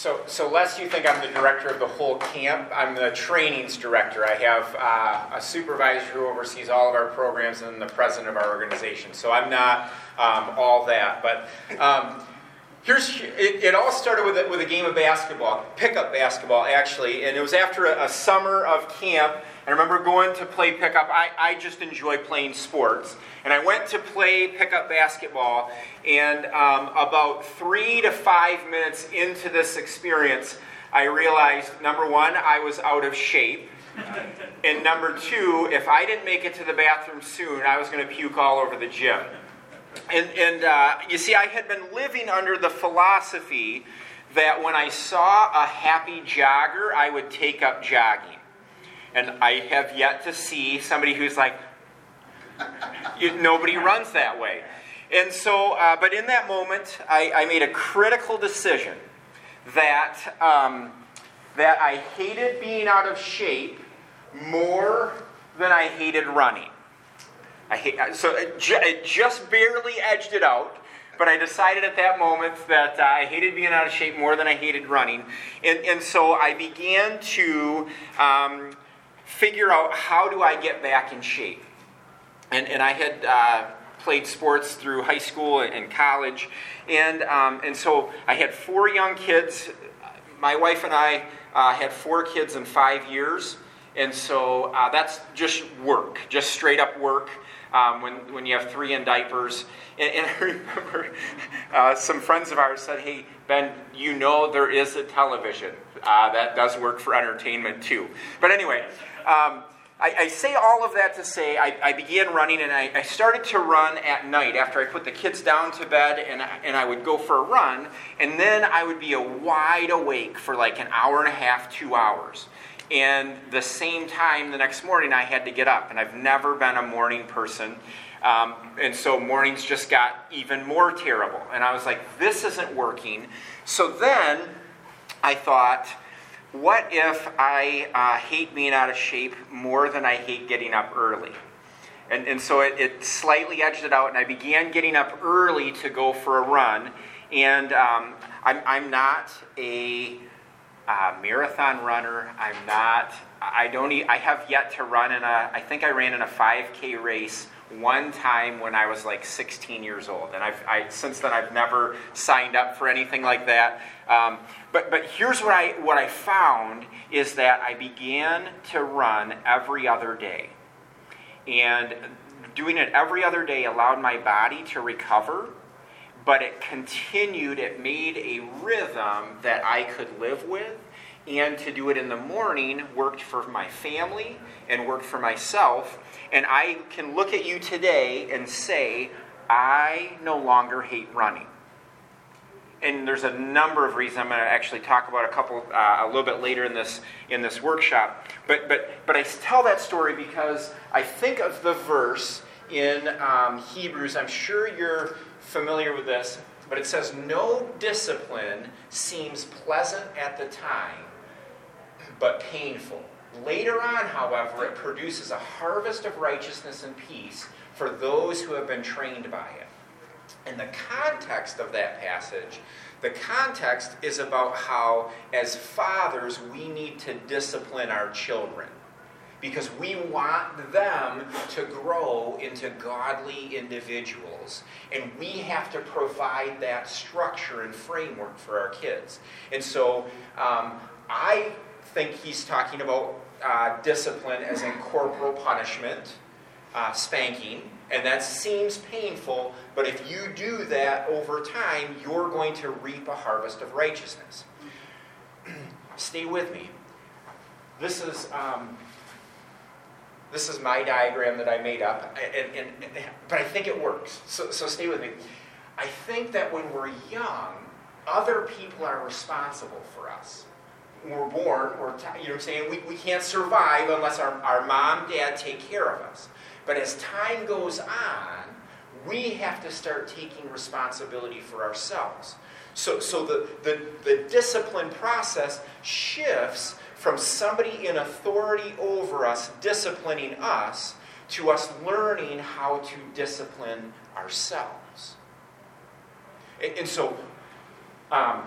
So, so lest you think I'm the director of the whole camp, I'm the trainings director. I have uh, a supervisor who oversees all of our programs and the president of our organization. So I'm not um, all that. But um, here's it, it, all started with a, with a game of basketball, pickup basketball actually, and it was after a, a summer of camp. I remember going to play pickup. I, I just enjoy playing sports. And I went to play pickup basketball, and um, about three to five minutes into this experience, I realized number one, I was out of shape. and number two, if I didn't make it to the bathroom soon, I was going to puke all over the gym. And, and uh, you see, I had been living under the philosophy that when I saw a happy jogger, I would take up jogging. And I have yet to see somebody who's like, nobody runs that way. And so, uh, but in that moment, I, I, made a critical decision that, um, that I hated being out of shape more than I hated running. I hate, so it, it just barely edged it out but I decided at that moment that uh, I hated being out of shape more than I hated running. And, and so I began to um, figure out how do I get back in shape and, and I had uh, played sports through high school and college, and, um, and so I had four young kids. My wife and I uh, had four kids in five years, and so uh, that's just work, just straight up work. Um, when, when you have three in diapers. And, and I remember uh, some friends of ours said, Hey, Ben, you know there is a television. Uh, that does work for entertainment too. But anyway, um, I, I, say all of that to say I, I began running and I, I, started to run at night after I put the kids down to bed and, and I would go for a run and then I would be wide awake for like an hour and a half, two hours. And the same time the next morning I had to get up and I've never been a morning person. Um, and so mornings just got even more terrible. And I was like, this isn't working. So then I thought, what if I uh, hate being out of shape more than I hate getting up early? And, and so it, it, slightly edged it out, and I began getting up early to go for a run. And um, I'm, I'm not a uh, marathon runner. I'm not, I don't, I have yet to run in a, I think I ran in a 5K race one time when I was like 16 years old. And I've, I, since then, I've never signed up for anything like that. Um, but, but here's what I, what I found is that I began to run every other day. And doing it every other day allowed my body to recover, but it continued, it made a rhythm that I could live with. And to do it in the morning worked for my family and worked for myself. And I can look at you today and say, I no longer hate running and there's a number of reasons I'm going to actually talk about a couple uh, a little bit later in this in this workshop. But but but I tell that story because I think of the verse in um, Hebrews. I'm sure you're familiar with this, but it says, "No discipline seems pleasant at the time, but painful." Later on, however, it produces a harvest of righteousness and peace for those who have been trained by it. In the context of that passage, the context is about how, as fathers, we need to discipline our children because we want them to grow into godly individuals. And we have to provide that structure and framework for our kids. And so um, I think he's talking about uh, discipline as in corporal punishment, uh, spanking and that seems painful, but if you do that over time, you're going to reap a harvest of righteousness. Stay with me. This is, um, this is my diagram that I made up, and, and, and, but I think it works. So, so stay with me. I think that when we're young, other people are responsible for us. We're born, we're, you know what I'm saying? We, we can't survive unless our, our mom, dad take care of us. But as time goes on, we have to start taking responsibility for ourselves. So, so the, the, the discipline process shifts from somebody in authority over us disciplining us to us learning how to discipline ourselves. And, and so, um,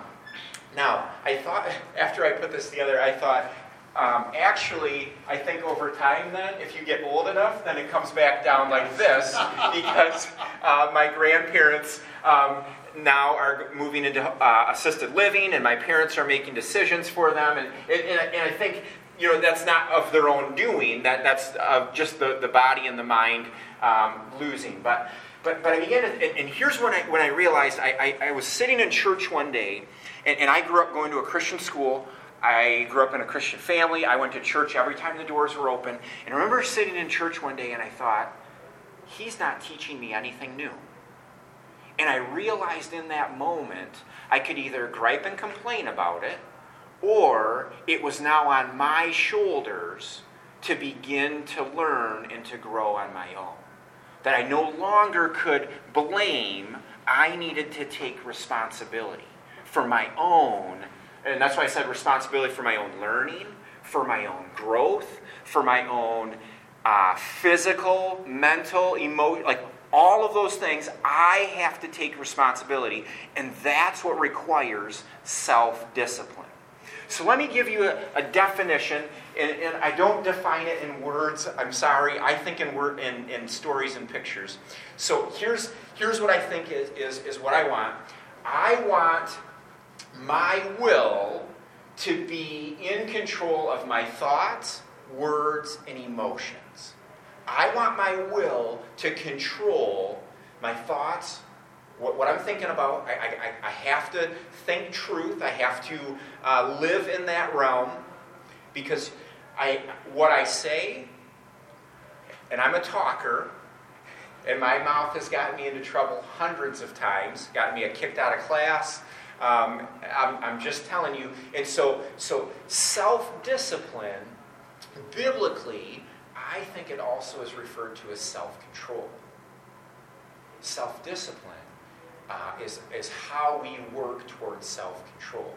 Now, I thought, after I put this together, I thought, um, actually, I think over time, then, if you get old enough, then it comes back down like this because uh, my grandparents um, now are moving into uh, assisted living, and my parents are making decisions for them, and, and, and I think you know that's not of their own doing. That that's of just the, the body and the mind um, losing. But but but I began to, and here's when I when I realized I, I, I was sitting in church one day, and, and I grew up going to a Christian school. I grew up in a Christian family. I went to church every time the doors were open. And I remember sitting in church one day and I thought, he's not teaching me anything new. And I realized in that moment I could either gripe and complain about it, or it was now on my shoulders to begin to learn and to grow on my own. That I no longer could blame, I needed to take responsibility for my own and that's why I said responsibility for my own learning, for my own growth, for my own uh, physical, mental, emotional, like all of those things, I have to take responsibility. And that's what requires self discipline. So let me give you a, a definition, and, and, I don't define it in words. I'm sorry. I think in, word, in, in stories and pictures. So here's, here's what I think is, is, is what I want. I want my will to be in control of my thoughts, words, and emotions. I want my will to control my thoughts, what, what I'm thinking about. I, I, I, have to think truth. I have to uh, live in that realm because I, what I say, and I'm a talker, and my mouth has gotten me into trouble hundreds of times, gotten me kicked out of class, um, I'm, I'm just telling you. And so, so self discipline, biblically, I think it also is referred to as self control. Self discipline uh, is, is how we work towards self control.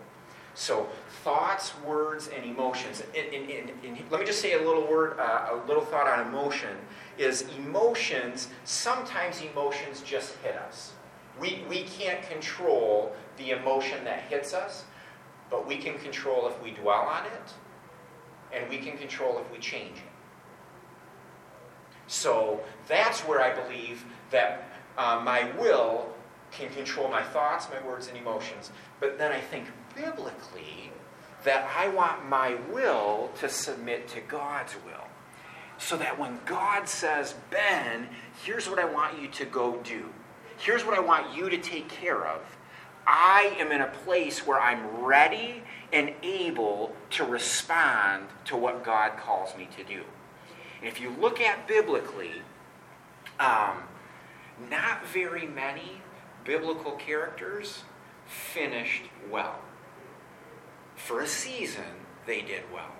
So, thoughts, words, and emotions. And, and, and, and, let me just say a little word, uh, a little thought on emotion. Is emotions, sometimes emotions just hit us. We, we can't control the emotion that hits us, but we can control if we dwell on it, and we can control if we change it. So that's where I believe that uh, my will can control my thoughts, my words, and emotions. But then I think biblically that I want my will to submit to God's will. So that when God says, Ben, here's what I want you to go do here's what I want you to take care of. I am in a place where I'm ready and able to respond to what God calls me to do. And if you look at biblically, um, not very many biblical characters finished well. For a season, they did well.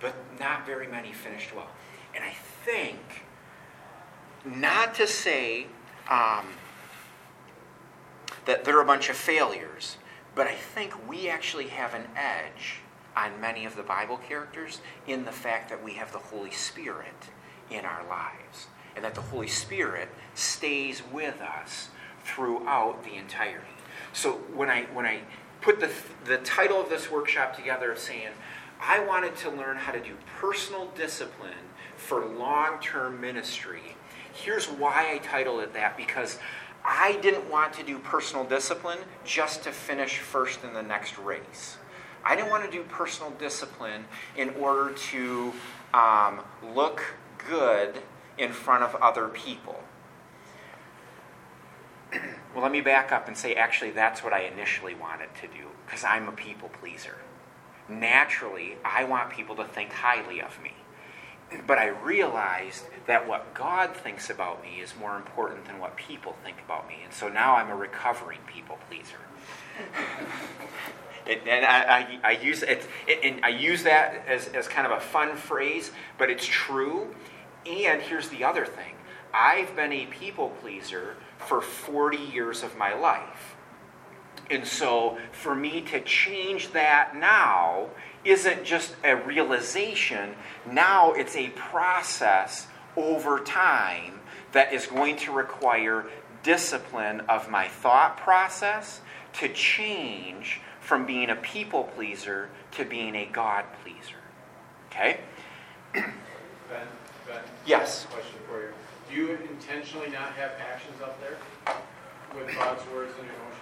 But not very many finished well. And I think, not to say um, that they're a bunch of failures. But I think we actually have an edge on many of the Bible characters in the fact that we have the Holy Spirit in our lives. And that the Holy Spirit stays with us throughout the entirety. So when I, when I put the, the title of this workshop together of saying, I wanted to learn how to do personal discipline for long term ministry Here's why I titled it that because I didn't want to do personal discipline just to finish first in the next race. I didn't want to do personal discipline in order to um, look good in front of other people. well, let me back up and say actually, that's what I initially wanted to do because I'm a people pleaser. Naturally, I want people to think highly of me. But I realized that what God thinks about me is more important than what people think about me. And so now I'm a recovering people pleaser. and, and I, I, I, use it, and I use that as, as kind of a fun phrase, but it's true. And here's the other thing I've been a people pleaser for 40 years of my life. And so for me to change that now isn't just a realization, now it's a process over time that is going to require discipline of my thought process, to change from being a people pleaser to being a God pleaser. Okay? Ben, Ben, Yes. question for you. Do you intentionally not have actions up there with God's words and emotions?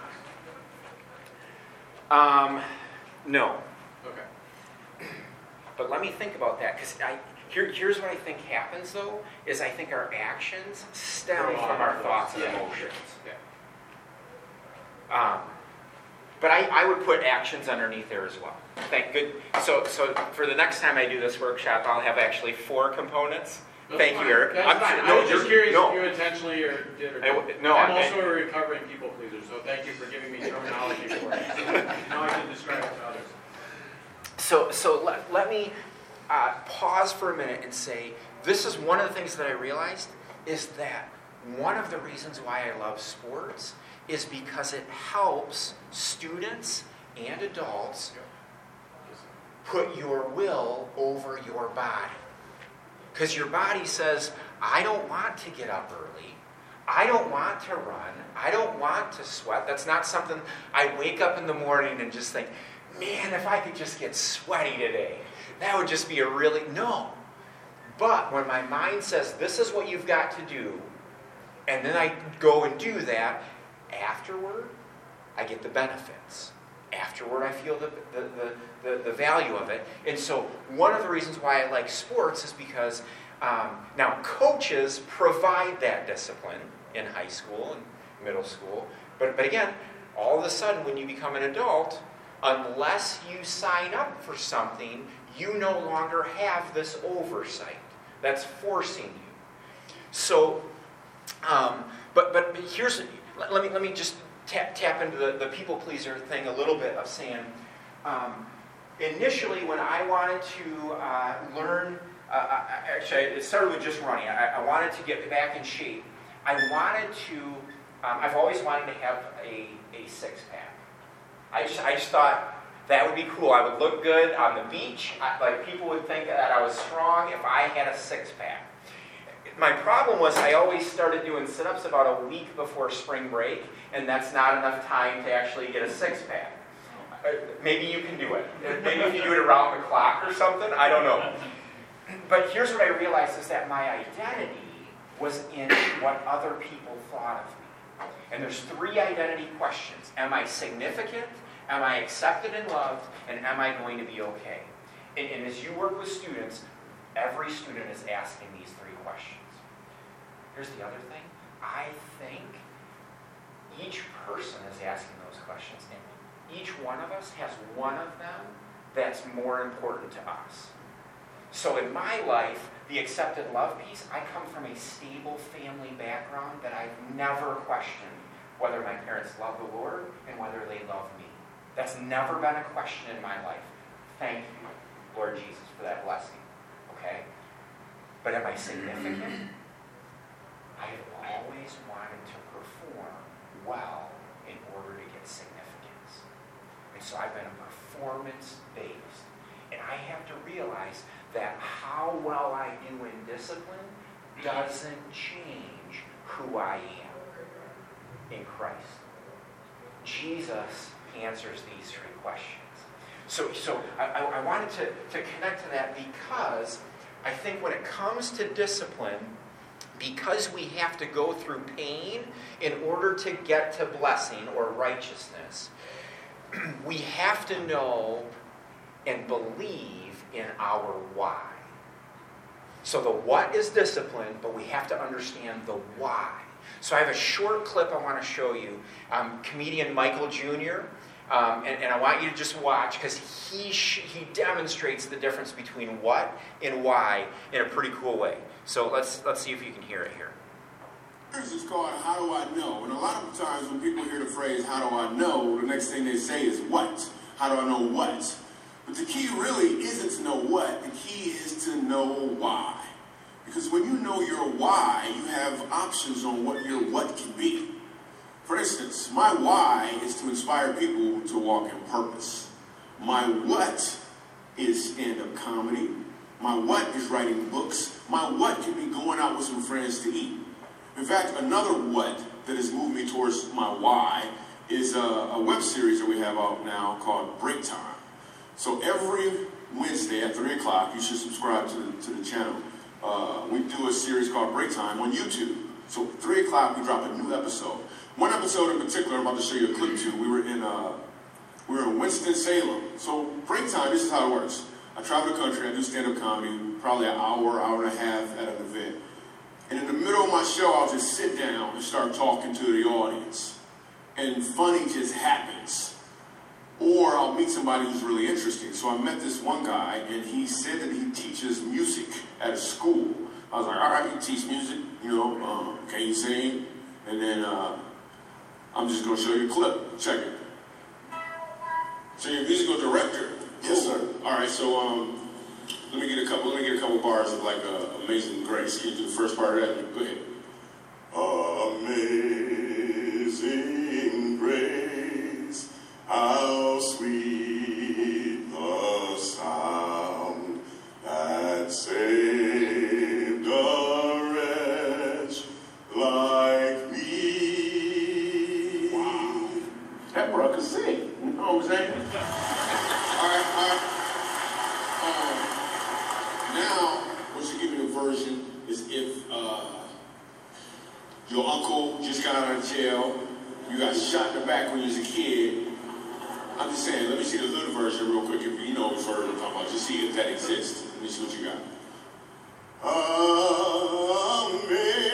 Um, no. Okay. But let me think about that because I here, here's what I think happens though is I think our actions stem from our thoughts and Yeah. emotions. Yeah. Um, but I, I would put actions underneath there as well. Thank good. So so for the next time I do this workshop, I'll have actually four components. That's Thank fine. you, Eric. I'm fine. I no, was just curious no. if you intentionally or did or didn't. no, I'm I- also a recovering people pleaser, so thank you for giving me terminology for it. Now I can describe it. So, so let, let me uh, pause for a minute and say this is one of the things that I realized is that one of the reasons why I love sports is because it helps students and adults put your will over your body. Because your body says, I don't want to get up early. I don't want to run. I don't want to sweat. That's not something I wake up in the morning and just think, man, if I could just get sweaty today, that would just be a really. No. But when my mind says, this is what you've got to do, and then I go and do that, afterward, I get the benefits. Afterward, I feel the, the, the, the, value of it. And so, one of the reasons why I like sports is because um, now coaches provide that discipline in high school and middle school. But, but again, all of a sudden, when you become an adult, unless you sign up for something, you no longer have this oversight. That's forcing you. So, um, but, but here's let, let me let me just tap tap into the, the people pleaser thing a little bit of saying. Um, initially, when I wanted to uh, learn, uh, I- actually, it started with just running. I, I wanted to get back in shape. I wanted to. Um, I've always wanted to have a, a six pack. I just I just thought that would be cool. I would look good on the beach. I, like people would think that I was strong if I had a six pack. My problem was I always started doing sit ups about a week before spring break, and that's not enough time to actually get a six pack. Uh, Maybe you can do it. Maybe if you do it around the clock or something, I don't know. But here's what I realized is that my identity was in what other people thought of me. And there's three identity questions Am I significant? Am I accepted and loved? And am I going to be okay? And, and as you work with students, every student is asking these three questions. Here's the other thing I think each person is asking those questions, and each one of us has one of them that's more important to us. So in my life, the accepted love piece, I come from a stable family background that I've never questioned whether my parents love the Lord and whether they love me. That's never been a question in my life. Thank you, Lord Jesus, for that blessing. Okay? But am I significant? I have always wanted to perform well in order to get significance. And so I've been a performance based. And I have to realize that how well I do in discipline doesn't change who I am in Christ. Jesus answers these three questions. So, so I, I wanted to, to connect to that because I think when it comes to discipline, because we have to go through pain in order to get to blessing or righteousness, we have to know and believe in our why. So the what is discipline, but we have to understand the why. So I have a short clip I want to show you. Um, comedian Michael Jr. Um, and, and I want you to just watch because he sh- he demonstrates the difference between what and why in a pretty cool way. So let's let's see if you can hear it here. This is called How Do I Know? And a lot of times when people hear the phrase, How do I know? the next thing they say is, What? How do I know what? But the key really isn't to know what, the key is to know why. Because when you know your why, you have options on what your what can be. For instance, my why is to inspire people to walk in purpose. My what is stand up comedy. My what is writing books. My what can be going out with some friends to eat. In fact, another what that has moved me towards my why is a, a web series that we have out now called Break Time. So every Wednesday at 3 o'clock, you should subscribe to the, to the channel. Uh, we do a series called Break Time on YouTube. So 3 o'clock, we drop a new episode. One episode in particular, I'm about to show you a clip to. We were in uh, we were in Winston Salem. So break time. This is how it works. I travel the country. I do stand up comedy, probably an hour, hour and a half at an event. And in the middle of my show, I'll just sit down and start talking to the audience. And funny just happens. Or I'll meet somebody who's really interesting. So I met this one guy, and he said that he teaches music at a school. I was like, all right, you teach music, you know, um, can you sing? And then uh, I'm just going to show you a clip. Check it. So you're a musical director? Yes, sir. All right, so um, let me get a couple. Let me get a couple bars of like uh, "Amazing Grace." Can you do the first part of that? Go ahead. Amazing grace, how sweet the sound that saved a wretch like me. That bro could sing. You know what all right, all right. Um, now, what you give me a version is if uh, your uncle just got out of jail, you got shot in the back when you was a kid. I'm just saying, let me see the little version real quick. If you know version I'm talking about, just see if that exists. Let me see what you got. Amazing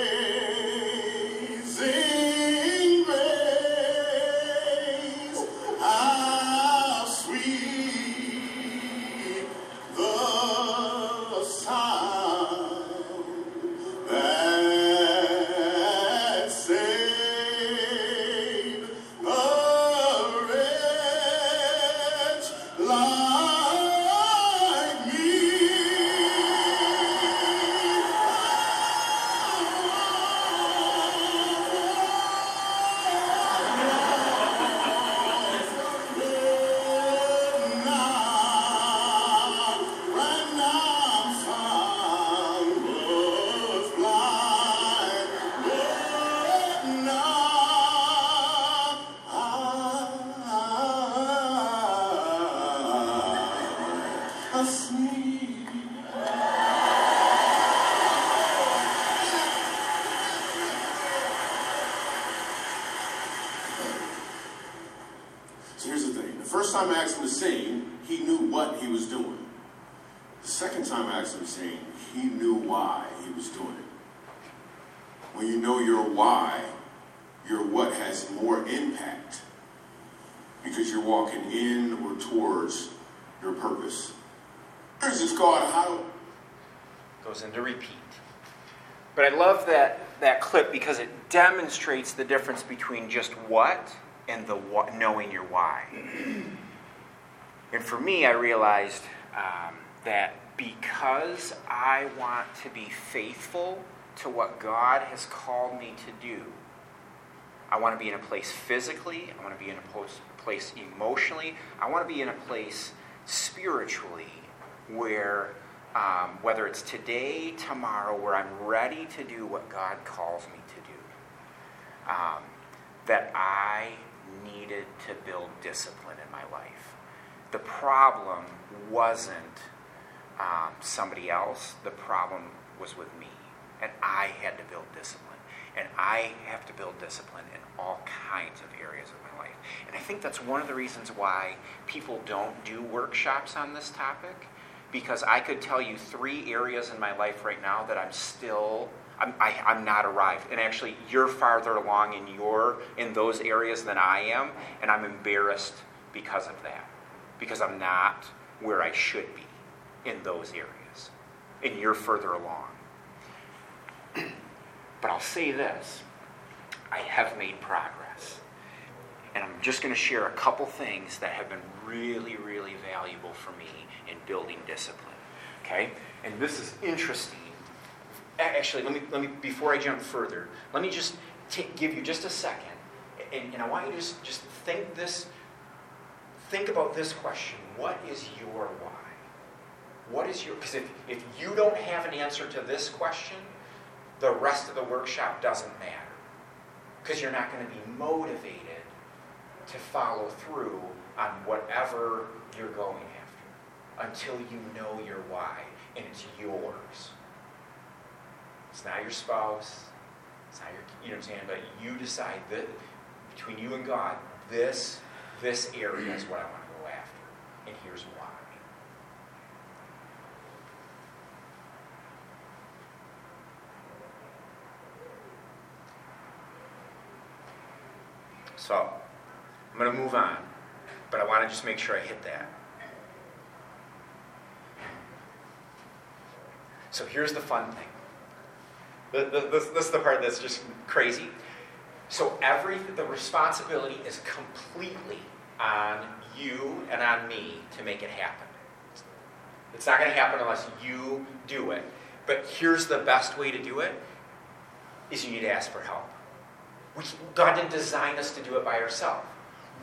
demonstrates the difference between just what and the what, knowing your why. and for me, I realized um, that because I want to be faithful to what God has called me to do, I want to be in a place physically, I want to be in a place, emotionally, I want to be in a place spiritually where um, whether it's today, tomorrow, where I'm ready to do what God calls me to do, um, that I needed to build discipline in my life. The problem wasn't um, somebody else, the problem was with me. And I had to build discipline. And I have to build discipline in all kinds of areas of my life. And I think that's one of the reasons why people don't do workshops on this topic because I could tell you three areas in my life right now that I'm still I'm, I, i am not arrived. And actually, you're farther along in your in those areas than I am, and I'm embarrassed because of that, because I'm not where I should be in those areas, and you're further along. but I'll say this: I have made progress, and I'm just going to share a couple things that have been really, really valuable for me in building discipline. Okay? And this is interesting. Actually, let me, let me before I jump further, let me just give you just a second. And, and I want you to just, just think this, think about this question. What is your why? What is your, because if, if you don't have an answer to this question, the rest of the workshop doesn't matter. Because you're not going to be motivated to follow through on whatever you're going after until you know your why and it's yours. It's not your spouse. It's not your, you know what I'm saying? But you decide that between you and God, this, this area is what I want to go after. And here's why. So, I'm going to move on, but I want to just make sure I hit that. So here's the fun thing. This, this is the part that's just crazy. So every the responsibility is completely on you and on me to make it happen. It's not going to happen unless you do it. But here's the best way to do it is you need to ask for help. We, God didn't design us to do it by ourselves.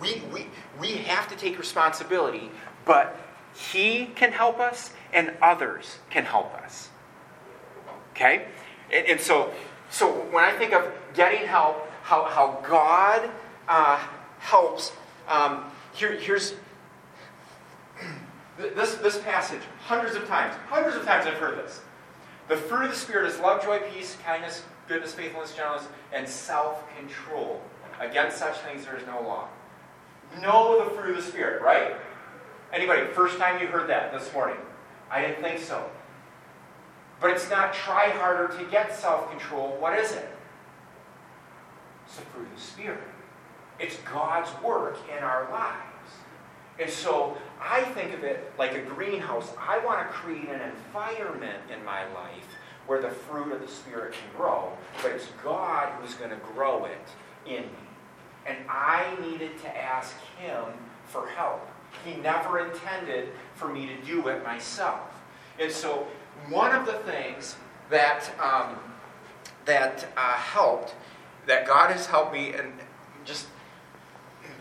We, we, we have to take responsibility, but He can help us and others can help us. Okay? And, and so, so when I think of getting help, how, how God uh, helps, um, here, here's this, this passage, hundreds of times, hundreds of times I've heard this. The fruit of the Spirit is love, joy, peace, kindness, goodness, faithfulness, gentleness, and self control. Against such things there is no law. Know the fruit of the Spirit, right? Anybody, first time you heard that this morning? I didn't think so. But it's not try harder to get self control. What is it? It's the fruit of the Spirit. It's God's work in our lives. And so I think of it like a greenhouse. I want to create an environment in my life where the fruit of the Spirit can grow, but it's God who's going to grow it in me. And I needed to ask Him for help. He never intended for me to do it myself. And so one of the things that um, that uh, helped, that God has helped me, and just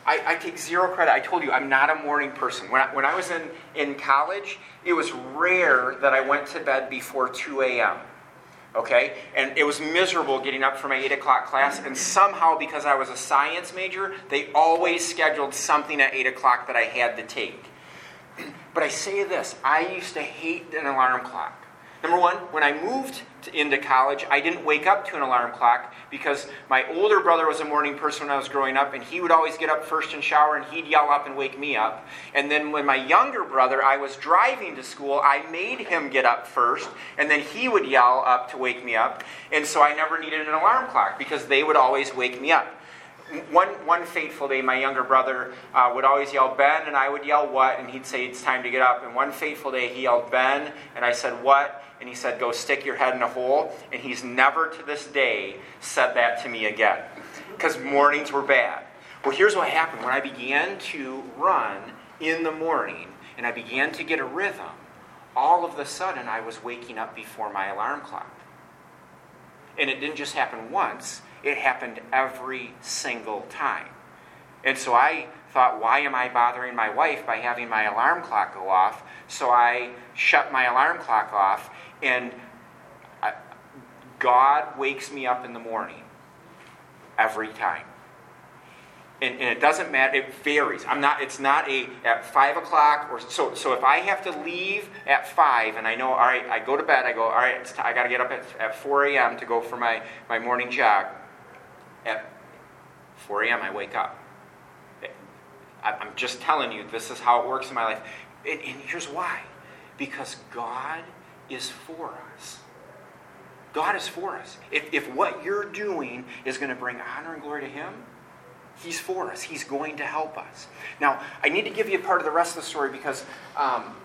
I, I, take zero credit. I told you I'm not a morning person. When I, when I was in, in college, it was rare that I went to bed before 2 a.m. Okay? And it was miserable getting up for my 8 o'clock class. And somehow, because I was a science major, they always scheduled something at 8 o'clock that I had to take. But I say this I used to hate an alarm clock. Number one, when I moved to, into college, I didn't wake up to an alarm clock because my older brother was a morning person when I was growing up, and he would always get up first and shower, and he'd yell up and wake me up. And then when my younger brother, I was driving to school, I made him get up first, and then he would yell up to wake me up. And so I never needed an alarm clock because they would always wake me up one, one fateful day, my younger brother uh, would always yell, Ben, and I would yell, What? And he'd say, It's time to get up. And one fateful day, he yelled, Ben, and I said, What? And he said, Go stick your head in a hole. And he's never to this day said that to me again because mornings were bad. Well, here's what happened. When I began to run in the morning and I began to get a rhythm, all of a sudden I was waking up before my alarm clock. And it didn't just happen once, it happened every single time. And so I thought, why am I bothering my wife by having my alarm clock go off? So I shut my alarm clock off, and I, God wakes me up in the morning every time. And, and, it doesn't matter, it varies. I'm not, it's not a at five o'clock or so. So if I have to leave at five and I know, all right, I go to bed, I go, all right, t- I got to get up at, at 4 a.m. to go for my, my morning jog at 4 a.m., I wake up. I'm just telling you, this is how it works in my life. And, here's why because God is for us. God is for us. If, if what you're doing is going to bring honor and glory to Him, He's for us. He's going to help us. Now, I need to give you a part of the rest of the story because, um,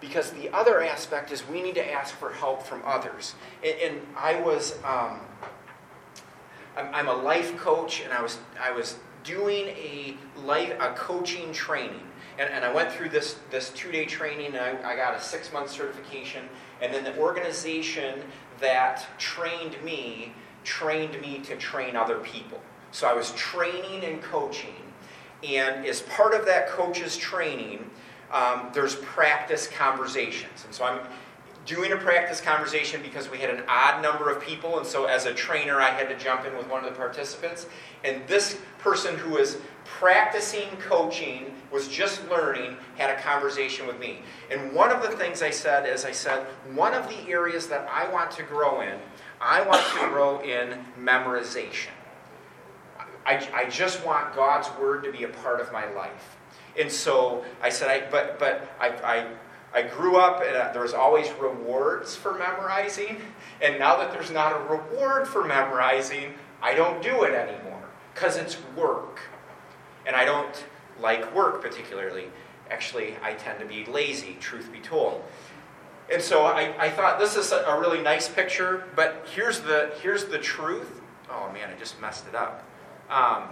because the other aspect is we need to ask for help from others. And, and I was. Um, I'm, I'm a life coach, and I was I was doing a life a coaching training, and, and I went through this this two day training, and I, I got a six month certification, and then the organization that trained me trained me to train other people. So I was training and coaching, and as part of that coach's training, um, there's practice conversations, and so I'm doing a practice conversation because we had an odd number of people, and so as a trainer, I had to jump in with one of the participants. And this person who was practicing coaching, was just learning, had a conversation with me. And one of the things I said is I said, one of the areas that I want to grow in, I want to grow in memorization. I, I just want God's word to be a part of my life. And so I said, I, but, but I, I, I grew up and uh, there was always rewards for memorizing. And now that there's not a reward for memorizing, I don't do it anymore because it's work. And I don't like work particularly. Actually, I tend to be lazy, truth be told. And so I, I thought this is a, a really nice picture, but here's the, here's the truth. Oh man, I just messed it up. Um,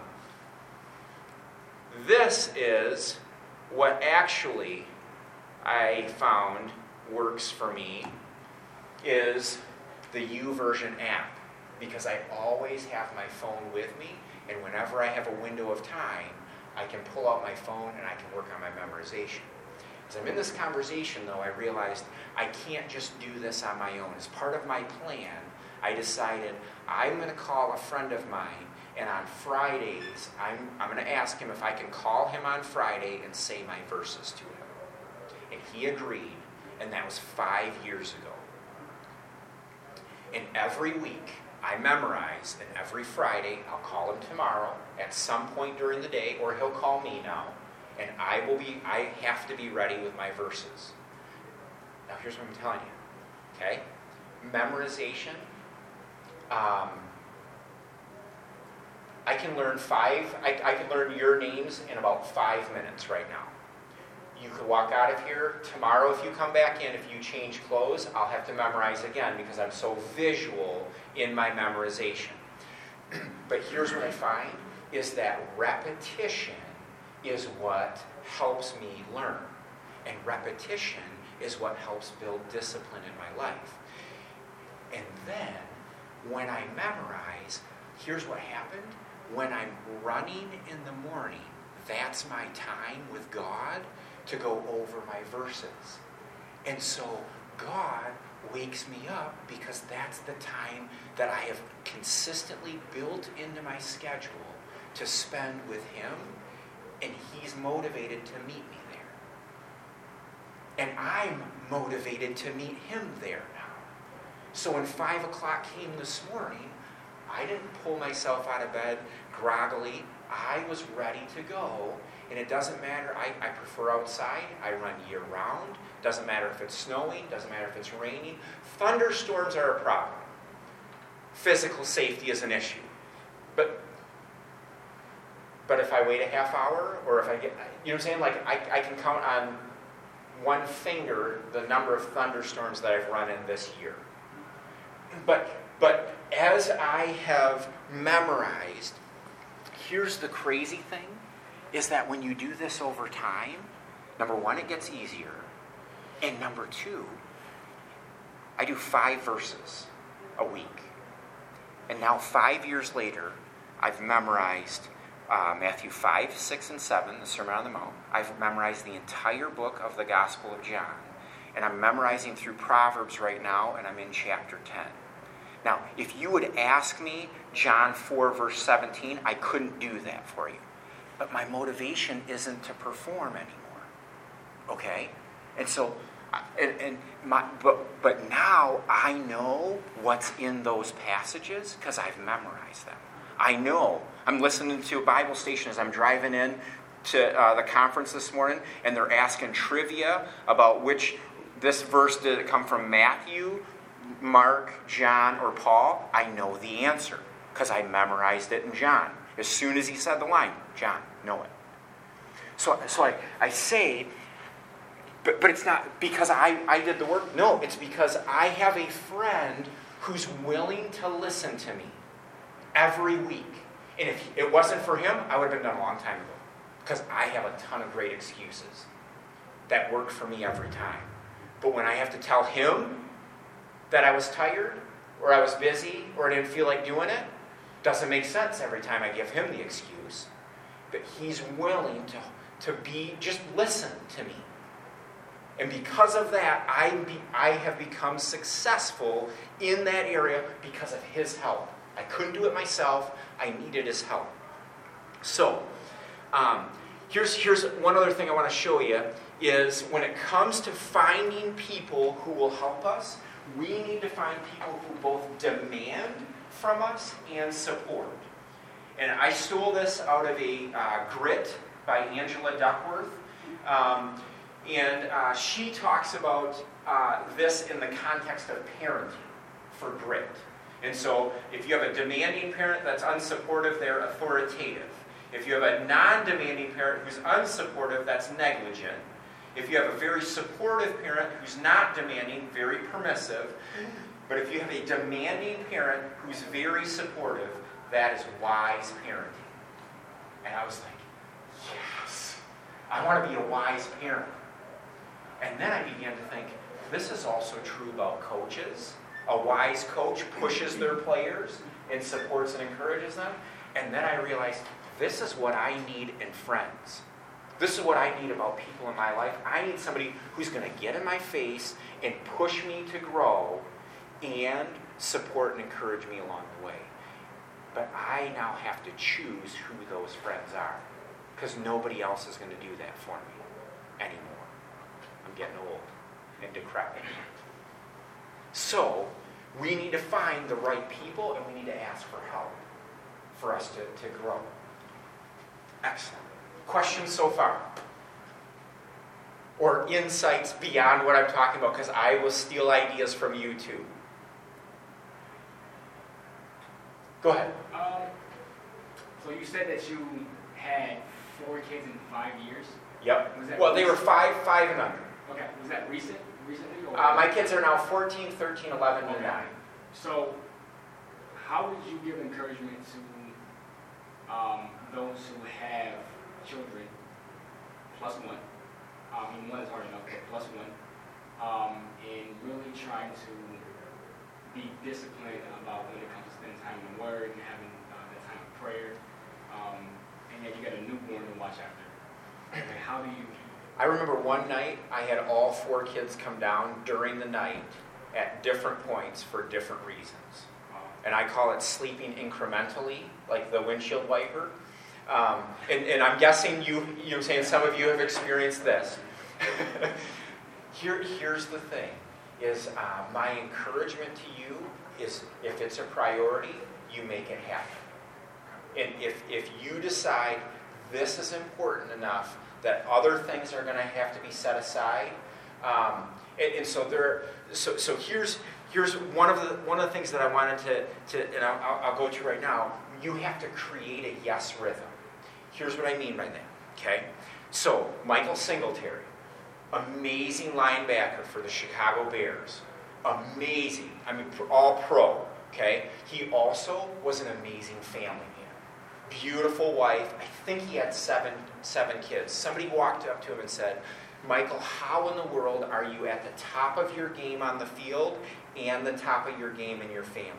this is what actually I found works for me is the YouVersion app because I always have my phone with me and whenever I have a window of time, I can pull out my phone and I can work on my memorization. As I'm in this conversation, though, I realized I can't just do this on my own. As part of my plan, I decided I'm going to call a friend of mine, and on Fridays, I'm, I'm going to ask him if I can call him on Friday and say my verses to him. And he agreed, and that was five years ago. And every week, I memorize, and every Friday, I'll call him tomorrow at some point during the day, or he'll call me now, and I will be, I have to be ready with my verses. Now, here's what I'm telling you, okay? Memorization. Um, I can learn five, I, I can learn your names in about five minutes right now. You could walk out of here tomorrow if you come back in, if you change clothes, I'll have to memorize again because I'm so visual in my memorization. but here's what I find is that repetition is what helps me learn. And repetition is what helps build discipline in my life. And then when I memorize, here's what happened. When I'm running in the morning, that's my time with God to go over my verses. And so God wakes me up because that's the time that I have consistently built into my schedule to spend with Him, and He's motivated to meet me there. And I'm motivated to meet Him there now. So when 5 o'clock came this morning, I didn't pull myself out of bed groggily. I was ready to go and it doesn't matter, I, I prefer outside. I run year round. Doesn't matter if it's snowing, doesn't matter if it's raining. Thunderstorms are a problem. Physical safety is an issue. But but if I wait a half hour, or if I get, you know what I'm saying? Like, I, I can count on one finger the number of thunderstorms that I've run in this year. But, but as I have memorized, here's the crazy thing is that when you do this over time, number one, it gets easier. And number two, I do five verses a week. And now, five years later, I've memorized uh, Matthew 5, 6, and 7, the Sermon on the Mount. I've memorized the entire book of the Gospel of John. And I'm memorizing through Proverbs right now, and I'm in chapter 10. Now, if you would ask me John 4, verse 17, I couldn't do that for you but my motivation isn't to perform anymore. Okay? And so, and, and my, but, but now I know what's in those passages because I've memorized them. I know. I'm listening to a Bible station as I'm driving in to uh, the conference this morning, and they're asking trivia about which this verse did it come from Matthew, Mark, John, or Paul. I know the answer because I memorized it in John. As soon as he said the line, John, know it. So, so I, I say, but, but it's not because I, I did the work. No, it's because I have a friend who's willing to listen to me every week. And if it wasn't for him, I would have been done a long time ago. Because I have a ton of great excuses that work for me every time. But when I have to tell him that I was tired, or I was busy, or I didn't feel like doing it, doesn't make sense every time I give him the excuse. But he's willing to, to be, just listen to me. And because of that, I, be, I have become successful in that area because of his help. I couldn't do it myself, I needed his help. So, Um, here's, here's one other thing I want to show you is when it comes to finding people who will help us, we need to find people who both demand from us and support. And I stole this out of a uh, Grit by Angela Duckworth. Um, and uh, she talks about uh, this in the context of parenting for grit. And so, if you have a demanding parent that's unsupportive, they're authoritative. If you have a non demanding parent who's unsupportive, that's negligent. If you have a very supportive parent who's not demanding, very permissive. But if you have a demanding parent who's very supportive, that is wise parenting. And I was like, yes, I want to be a wise parent. And then I began to think, this is also true about coaches. A wise coach pushes their players and supports and encourages them. And then I realized, this is what I need in friends. This is what I need about people in my life. I need somebody who's going to get in my face and push me to grow and support and encourage me along the way. But I now have to choose who those friends are because nobody else is going to do that for me anymore. I'm getting old and decrepit. So, we need to find the right people and we need to ask for help for us to, to grow. Excellent. Questions so far? Or insights beyond what I'm talking about, because I will steal ideas from you too. Go ahead. Um, so you said that you had four kids in five years. Yep. Well, they were five, five and under. Okay. Was that recent? Recently? Or Uh, my kids are now 14, 13, 11, and 9. So, how would you give encouragement to um, those who have children plus one? Um, I mean, one is hard enough, but plus one, um, and really trying to be disciplined about when it comes to spending time in the Word and having uh, that time of prayer, um, and yet you got a newborn to watch after. Like, how do you? I remember one night I had all four kids come down during the night at different points for different reasons. Uh, And I call it sleeping incrementally, like the windshield wiper. Um, and, and I'm guessing you, you're saying some of you have experienced this. Here, here's the thing, is uh, my encouragement to you is if it's a priority, you make it happen. And if, if you decide this is important enough that other things are going to have to be set aside, um, and, and so there, so, so here's here's one of the one of the things that I wanted to, to and I'll, I'll- go to right now. You have to create a yes rhythm. Here's what I mean by that. Okay, so Michael Singletary, amazing linebacker for the Chicago Bears, amazing. I mean, all pro. Okay, he also was an amazing family man beautiful wife. I think he had seven seven kids. Somebody walked up to him and said, "Michael, how in the world are you at the top of your game on the field and the top of your game in your family?"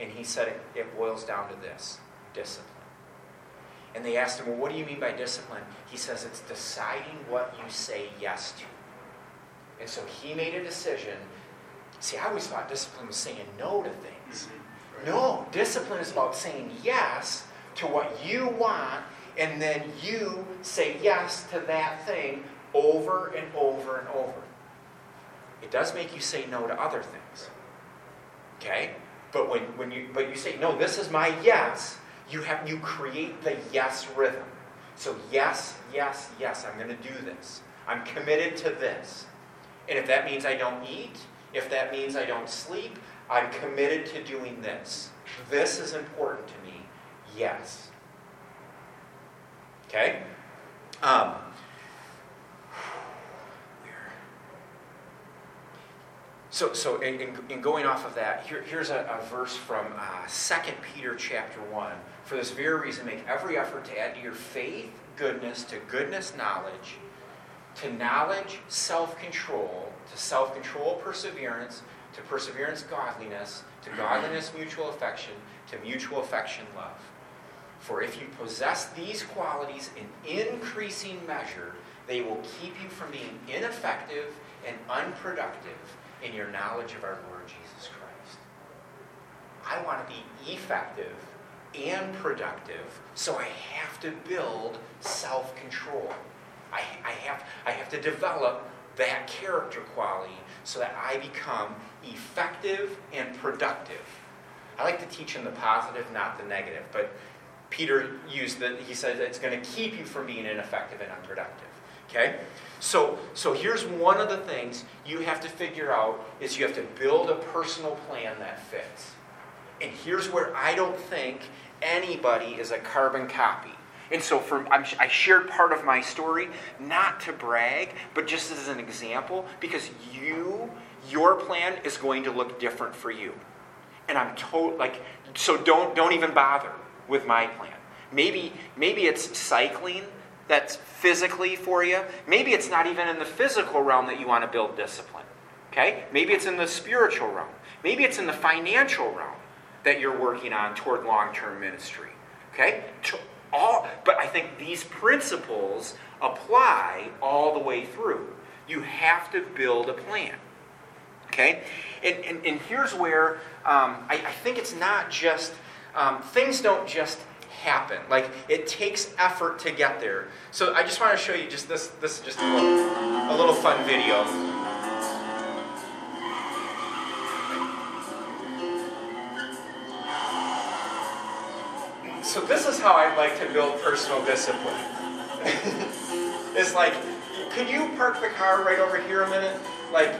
And he said, "It, it boils down to this: discipline." And they asked him, "Well, what do you mean by discipline?" He says, "It's deciding what you say yes to." And so he made a decision. See, I always thought discipline was saying no to things. Mm-hmm. No, discipline is about saying yes to what you want, and then you say yes to that thing over and over and over. It does make you say no to other things. Okay? But when, when you but you say, no, this is my yes, you have you create the yes rhythm. So yes, yes, yes, I'm gonna do this. I'm committed to this. And if that means I don't eat, if that means I don't sleep, I'm committed to doing this. This is important to me. Yes. Okay? Um, So, so in, in, in going off of that, here, here's a, a verse from uh, 2 Peter chapter 1. For this very reason, make every effort to add to your faith goodness, to goodness knowledge, to knowledge self-control, to self-control perseverance, to perseverance godliness, to godliness mutual affection, to mutual affection love. For if you possess these qualities in increasing measure, they will keep you from being ineffective and unproductive in your knowledge of our Lord Jesus Christ. I want to be effective and productive, so I have to build self control. I, I, have, I have to develop that character quality so that I become effective and productive. I like to teach in the positive, not the negative, but Peter used that, he said it's going to keep you from being ineffective and unproductive. Okay? So, so here's one of the things you have to figure out is you have to build a personal plan that fits. And here's where I don't think anybody is a carbon copy. And so for, I'm, i shared part of my story, not to brag, but just as an example, because you, your plan is going to look different for you. And I'm told, like, so don't, don't even bother with my plan. Maybe, maybe it's cycling that's physically for you. Maybe it's not even in the physical realm that you want to build discipline. Okay? Maybe it's in the spiritual realm. Maybe it's in the financial realm that you're working on toward long-term ministry. Okay? All, but I think these principles apply all the way through. You have to build a plan. Okay? And, and, and here's where um, I, I, think it's not just, um, things don't just happen. Like, it takes effort to get there. So I just want to show you just this, this is just a little, a little fun video. So this is how I like to build personal discipline. it's like, could you park the car right over here a minute? Like,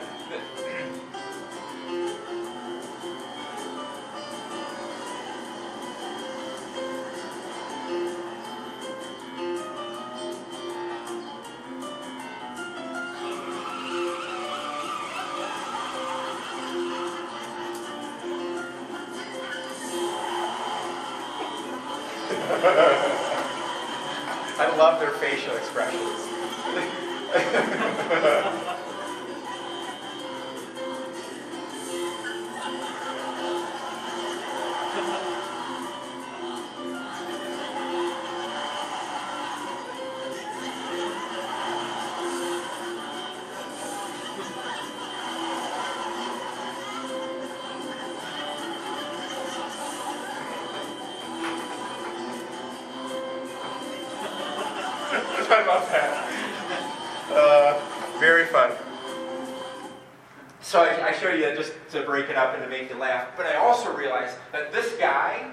So I, I show you that just to break it up and to make you laugh. But I also realized that this guy,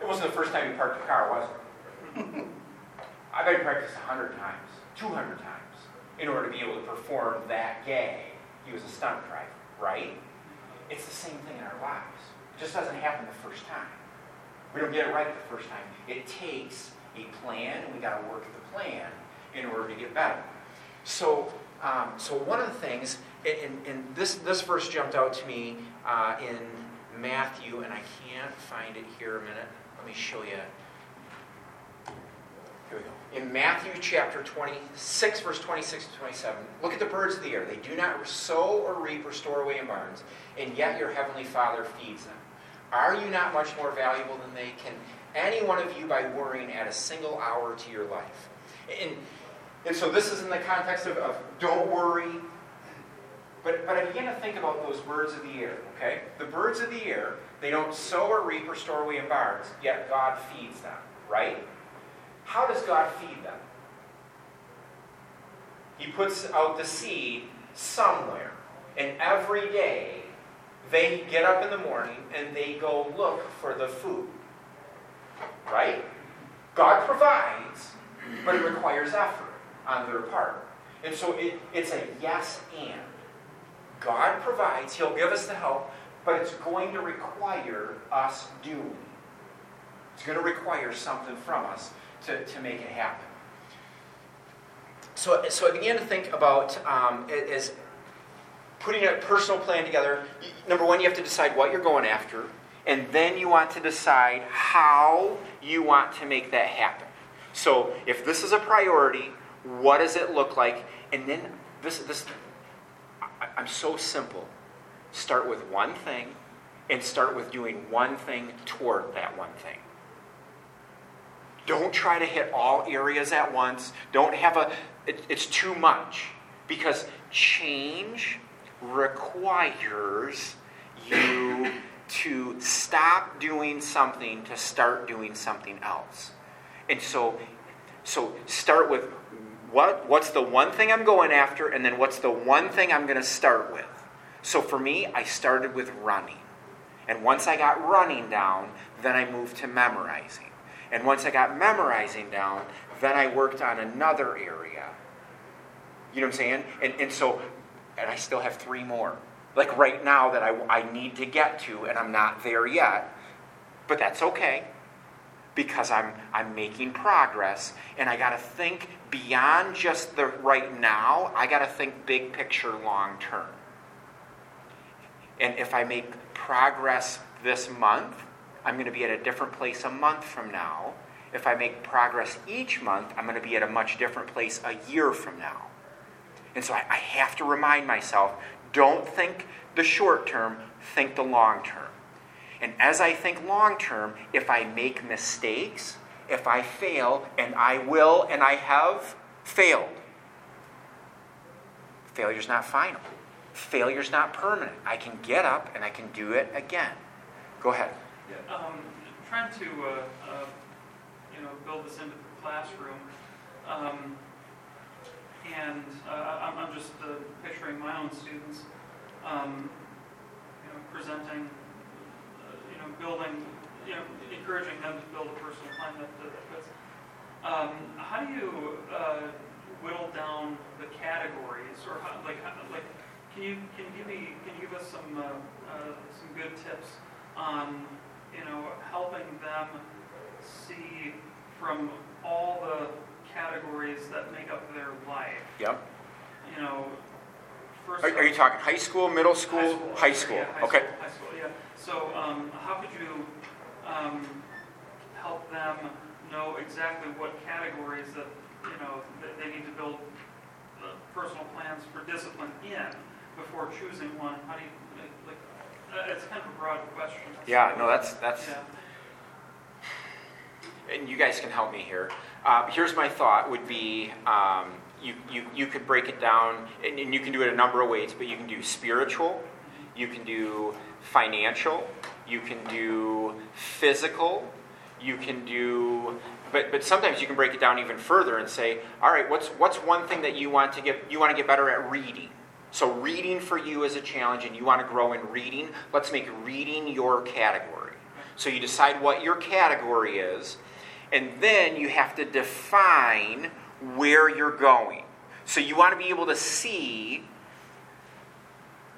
it wasn't the first time he parked a car, was it? I bet he practiced 100 times, 200 times, in order to be able to perform that gag. He was a stunt driver, right? It's the same thing in our lives. It just doesn't happen the first time. We don't get it right the first time. It takes a plan, and we got to work the plan in order to get better. So, um, so one of the things, and, and this this verse jumped out to me uh, in Matthew, and I can't find it here a minute. Let me show you. Here we go. In Matthew chapter 26, verse 26 to 27, look at the birds of the air. They do not sow or reap or store away in barns, and yet your heavenly Father feeds them. Are you not much more valuable than they? Can any one of you by worrying add a single hour to your life? And, and so this is in the context of, of don't worry. But, but I begin to think about those birds of the air, okay? The birds of the air, they don't sow or reap or store away in barns, yet God feeds them, right? How does God feed them? He puts out the seed somewhere. And every day, they get up in the morning and they go look for the food. Right? God provides, but it requires effort on their part. And so it, it's a yes and. God provides, He'll give us the help, but it's going to require us doing. It's going to require something from us to, to make it happen. So, so I began to think about um, as putting a personal plan together. Number one, you have to decide what you're going after, and then you want to decide how you want to make that happen. So, if this is a priority, what does it look like? And then this, this, I'm so simple. Start with one thing, and start with doing one thing toward that one thing. Don't try to hit all areas at once. Don't have a, it, it's too much. Because change requires you to stop doing something to start doing something else. And so, so start with what, what's the one thing I'm going after, and then what's the one thing I'm going to start with. So for me, I started with running. And once I got running down, then I moved to memorizing. And once I got memorizing down, then I worked on another area. You know what I'm saying? And, and so, and I still have three more. Like right now that I, I need to get to, and I'm not there yet. But that's okay because I'm, I'm making progress and I got to think beyond just the right now. I got to think big picture long term. And if I make progress this month, I'm going to be at a different place a month from now. If I make progress each month, I'm going to be at a much different place a year from now. And so I, I have to remind myself don't think the short term, think the long term. And as I think long term, if I make mistakes, if I fail, and I will and I have failed, failure's not final. Failure's not permanent. I can get up and I can do it again. Go ahead. Yeah, um, trying to, uh, uh, you know, build this into the classroom. Um, and uh, I'm, I'm just uh, picturing my own students, um, you know, presenting, you know, building, you know, encouraging them to build a personal plan that, that fits. Um, how do you uh, whittle down the categories, or how, like, how, like, can you can you give me can you give us some uh, uh, some good tips on you know helping them see from all the categories that make up their life. Yep. You know, first. Are, are you talking high school, middle school? High school. Yeah, high okay. School, high school, yeah. So, um, how could you um, help them know exactly what categories that you know that they need to build uh, personal plans for discipline in before choosing one? How do you like? Uh, it's kind of a broad question. Yeah. No, that's that's. Yeah. And you guys can help me here. Uh, here's my thought: would be um, you, you you could break it down, and, and you can do it a number of ways. But you can do spiritual, you can do financial, you can do physical, you can do but but sometimes you can break it down even further and say all right what's what's one thing that you want to get you want to get better at? Reading. So reading for you is a challenge and you want to grow in reading let's make reading your category. So you decide what your category is and then you have to define where you're going. So you want to be able to see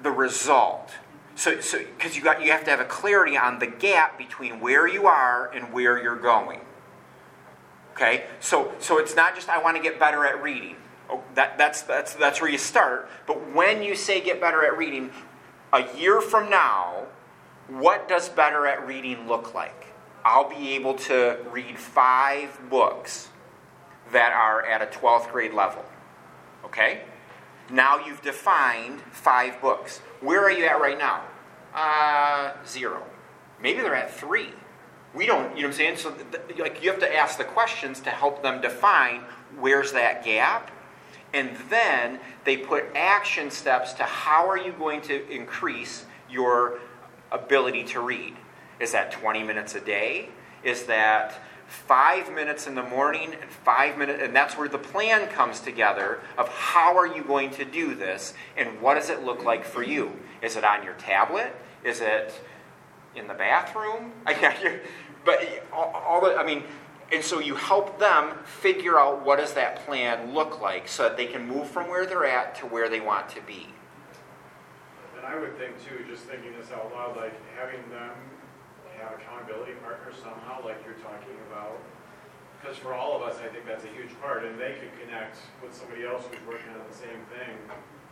the result so, so because you got you have to have a clarity on the gap between where you are and where you're going. Okay, so so it's not just I want to get better at reading. Oh, that, that's that's that's where you start. But when you say get better at reading, a year from now, what does better at reading look like? I'll be able to read five books that are at a 12th grade level. Okay? Now you've defined five books. Where are you at right now? Uh, zero. Maybe they're at three. We don't, you know what I'm saying? So, th- like, you have to ask the questions to help them define where's that gap. And then they put action steps to how are you going to increase your ability to read? Is that 20 minutes a day? Is that five minutes in the morning and five minutes and that's where the plan comes together of how are you going to do this and what does it look like for you? Is it on your tablet? Is it in the bathroom? But all the i mean and so you help them figure out what does that plan look like so that they can move from where they're at to where they want to be. And I would think too, just thinking this out loud, like having them have accountability partners somehow, like you're talking about. Because for all of us, I think that's a huge part, and they could connect with somebody else who's working on the same thing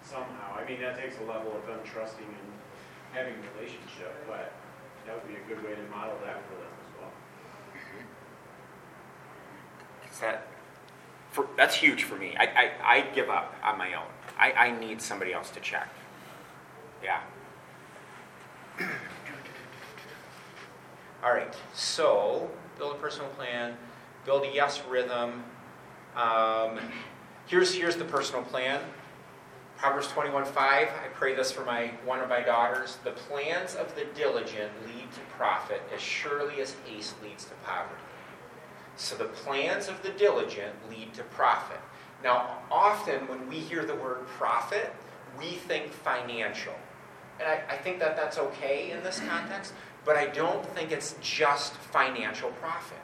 somehow. I mean, that takes a level of them trusting and having a relationship, but that would be a good way to model that for them as well. Is that for, that's huge for me I, I, I give up on my own I, I need somebody else to check yeah all right so build a personal plan build a yes rhythm um, here's here's the personal plan Proverbs 21:5, I pray this for my one of my daughters. The plans of the diligent lead to profit as surely as haste leads to poverty. So the plans of the diligent lead to profit. Now, often when we hear the word profit, we think financial. And I, I think that that's okay in this context, but I don't think it's just financial profit.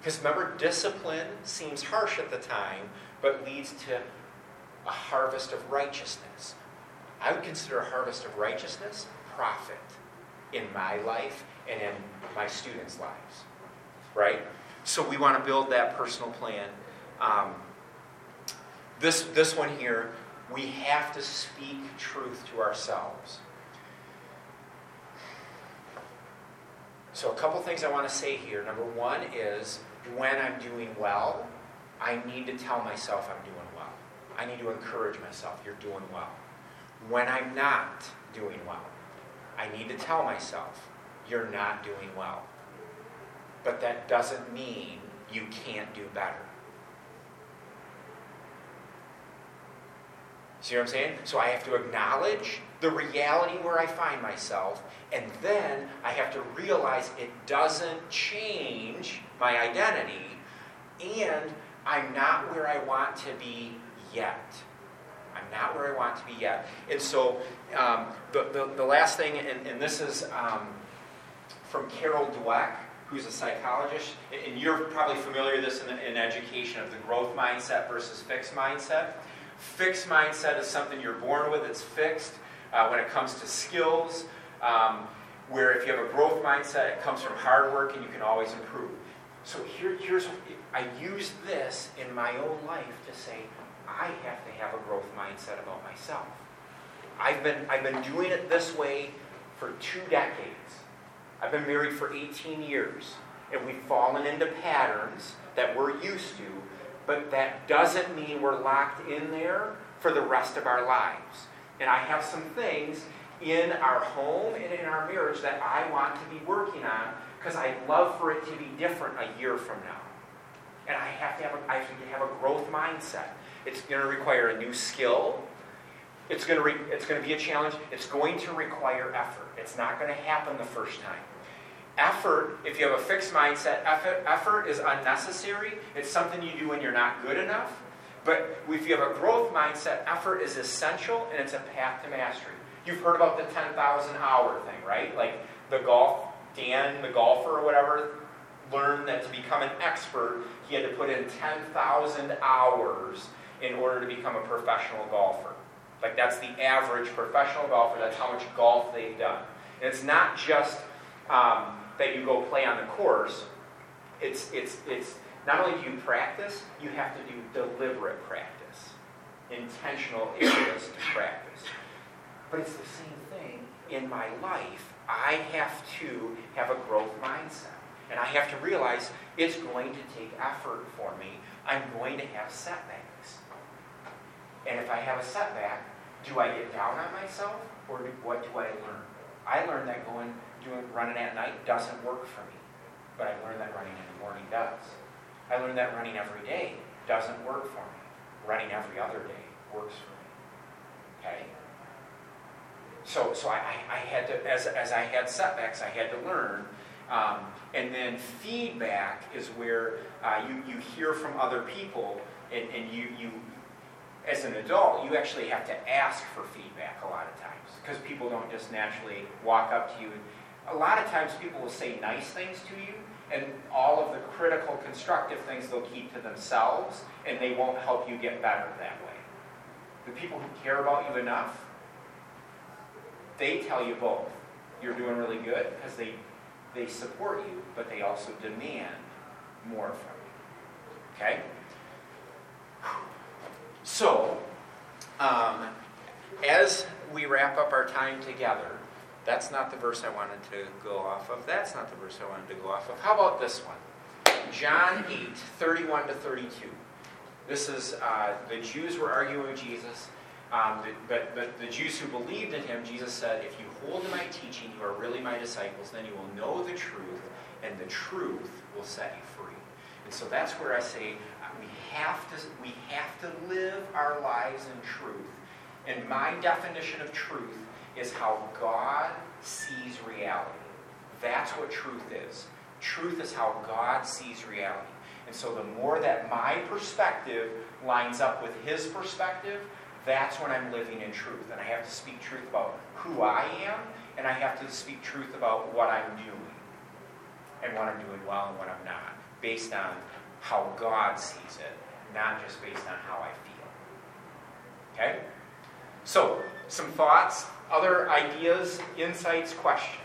Because remember, discipline seems harsh at the time, but leads to a harvest of righteousness. I would consider a harvest of righteousness profit in my life and in my students' lives. Right? So we want to build that personal plan. Um, this, this one here, we have to speak truth to ourselves. So, a couple things I want to say here. Number one is when I'm doing well, I need to tell myself I'm doing well. I need to encourage myself, you're doing well. When I'm not doing well, I need to tell myself, you're not doing well. But that doesn't mean you can't do better. See what I'm saying? So I have to acknowledge the reality where I find myself, and then I have to realize it doesn't change my identity, and I'm not where I want to be yet. I'm not where I want to be yet. And so um, the, the, the, last thing, and, and this is um, from Carol Dweck, who's a psychologist, and you're probably familiar with this in, in education of the growth mindset versus fixed mindset. Fixed mindset is something you're born with, it's fixed uh, when it comes to skills. Um, where if you have a growth mindset, it comes from hard work and you can always improve. So here, here's I use this in my own life to say I have to have a growth mindset about myself. I've been I've been doing it this way for two decades. I've been married for 18 years, and we've fallen into patterns that we're used to but that doesn't mean we're locked in there for the rest of our lives. And I have some things in our home and in our marriage that I want to be working on because I'd love for it to be different a year from now. And I have to have a, I have to have a growth mindset. It's going to require a new skill. It's going to, re, it's going to be a challenge. It's going to require effort. It's not going to happen the first time. Effort, if you have a fixed mindset, effort, effort is unnecessary. It's something you do when you're not good enough. But if you have a growth mindset, effort is essential and it's a path to mastery. You've heard about the 10,000 hour thing, right? Like the golf, Dan, the golfer or whatever, learned that to become an expert, he had to put in 10,000 hours in order to become a professional golfer. Like that's the average professional golfer, that's how much golf they've done. And it's not just um, that you go play on the course, it's, it's, it's not only do you practice, you have to do deliberate practice, intentional areas to practice. But it's the same thing in my life. I have to have a growth mindset. And I have to realize it's going to take effort for me. I'm going to have setbacks. And if I have a setback, do I get down on myself or do, what do I learn? I learned that going doing running at night doesn't work for me. But I learned that running in the morning does. I learned that running every day doesn't work for me. Running every other day works for me. Okay? So, so I, I had to, as, as I had setbacks, I had to learn. Um, and then feedback is where uh, you, you hear from other people, and, and you, you, as an adult, you actually have to ask for feedback a lot of times because people don't just naturally walk up to you a lot of times people will say nice things to you, and all of the critical, constructive things they'll keep to themselves, and they won't help you get better that way. The people who care about you enough, they tell you both. You're doing really good because they, they support you, but they also demand more from you. Okay? So, um, as we wrap up our time together, that's not the verse I wanted to go off of. That's not the verse I wanted to go off of. How about this one? John 8, 31 to 32. This is, uh, the Jews were arguing with Jesus, um, but, but the Jews who believed in him, Jesus said, If you hold to my teaching, you are really my disciples, then you will know the truth, and the truth will set you free. And so that's where I say uh, we have to, we have to live our lives in truth And my definition of truth is how God sees reality. That's what truth is. Truth is how God sees reality. And so the more that my perspective lines up with his perspective, that's when I'm living in truth. And I have to speak truth about who I am, and I have to speak truth about what I'm doing, and what I'm doing well and what I'm not, based on how God sees it, not just based on how I feel. Okay? So, some thoughts, other ideas, insights, questions.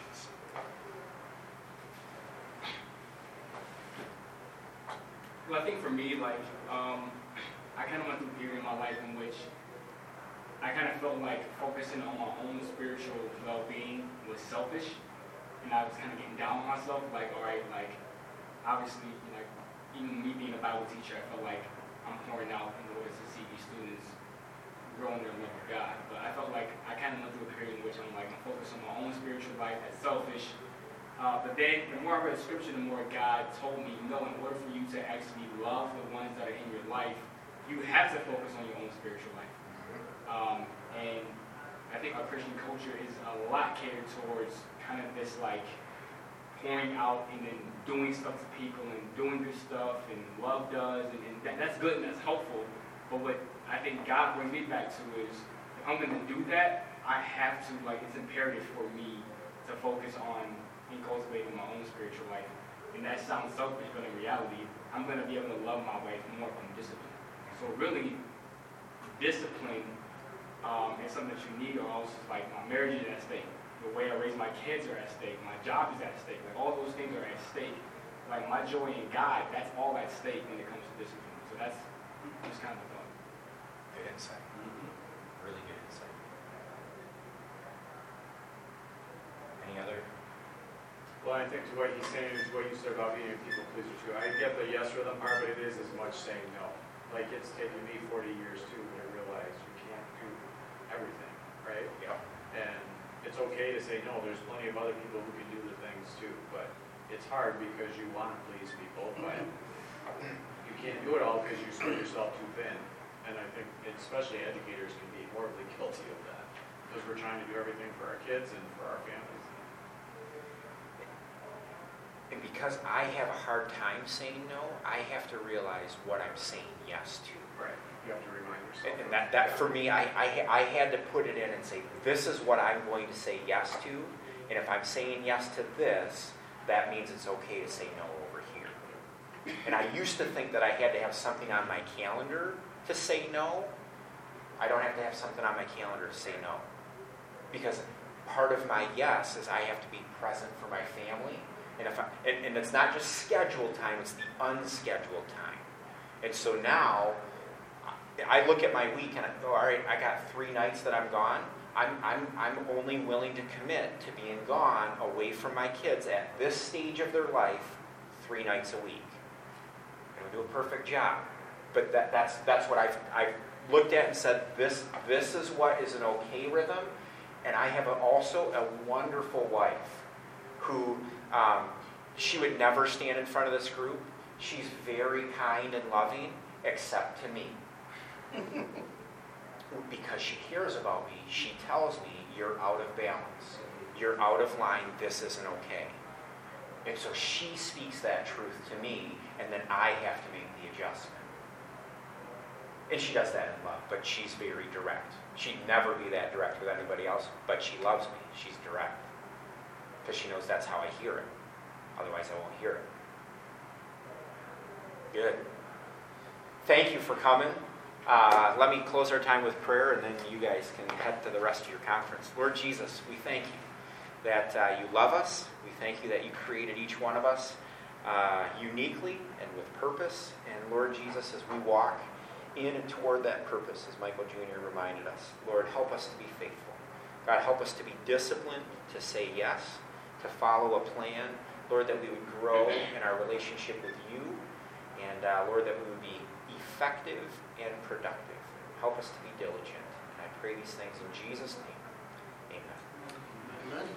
Well, I think for me, like, um, I kind of went through a period in my life in which I kind of felt like focusing on my own spiritual well-being was selfish, and I was kind of getting down on myself. Like, all right, like, obviously, like, even me being a Bible teacher, I felt like I'm pouring out in order to see these students grow in love of God. But I felt like I kind of went through a period in which I'm like, I'm focused on my own spiritual life. That's selfish. Uh, but then, the more I read Scripture, the more God told me, you know, in order for you to actually love the ones that are in your life, you have to focus on your own spiritual life. Um, and I think our Christian culture is a lot catered towards kind of this like pouring out and then doing stuff to people and doing good stuff and love does and, and that, that's good and that's helpful. But what I think God brings me back to is if I'm going to do that, I have to like it's imperative for me to focus on and cultivating my own spiritual life. And that sounds selfish, but in reality, I'm going to be able to love my wife more from discipline. So really, discipline um, is something that you need, or else like my marriage is at stake. The way I raise my kids are at stake. My job is at stake. Like all those things are at stake. Like my joy in God, that's all at stake when it comes to discipline. So that's just kind of. Good insight. Mm-hmm. Really good insight. Any other? Well, I think to what he's saying is what you said about being a people pleaser too. I get the yes rhythm part, but it is as much saying no. Like it's taken me 40 years too to realize you can't do everything, right? Yeah. And it's okay to say no. There's plenty of other people who can do the things too, but it's hard because you want to please people, but you can't do it all because you spread yourself too thin. And I think especially educators can be horribly guilty of that because we're trying to do everything for our kids and for our families. And because I have a hard time saying no, I have to realize what I'm saying yes to. Right. You have to remind yourself. And and that, that for me, I, I, I had to put it in and say, this is what I'm going to say yes to. And if I'm saying yes to this, that means it's okay to say no over here. And I used to think that I had to have something on my calendar to say no. I don't have to have something on my calendar to say no. Because part of my yes is I have to be present for my family. And, if I, and, and it's not just scheduled time, it's the unscheduled time. And so now, I look at my week and I go, all right, I got three nights that I'm gone. I'm, I'm, I'm only willing to commit to being gone away from my kids at this stage of their life three nights a week. And we do a perfect job. But that, that's, that's what I've, I've looked at and said, this, this is what is an okay rhythm. And I have a, also a wonderful wife who um, she would never stand in front of this group. She's very kind and loving, except to me. because she cares about me, she tells me, You're out of balance. You're out of line. This isn't okay. And so she speaks that truth to me, and then I have to make the adjustment. And she does that in love, but she's very direct. She'd never be that direct with anybody else, but she loves me. She's direct. Because she knows that's how I hear it. Otherwise, I won't hear it. Good. Thank you for coming. Uh, let me close our time with prayer, and then you guys can head to the rest of your conference. Lord Jesus, we thank you that uh, you love us. We thank you that you created each one of us uh, uniquely and with purpose. And Lord Jesus, as we walk in and toward that purpose, as Michael Jr. reminded us, Lord, help us to be faithful. God, help us to be disciplined, to say yes, to follow a plan. Lord, that we would grow in our relationship with you. And uh, Lord, that we would be effective and productive. Help us to be diligent. And I pray these things in Jesus' name. Amen. Amen.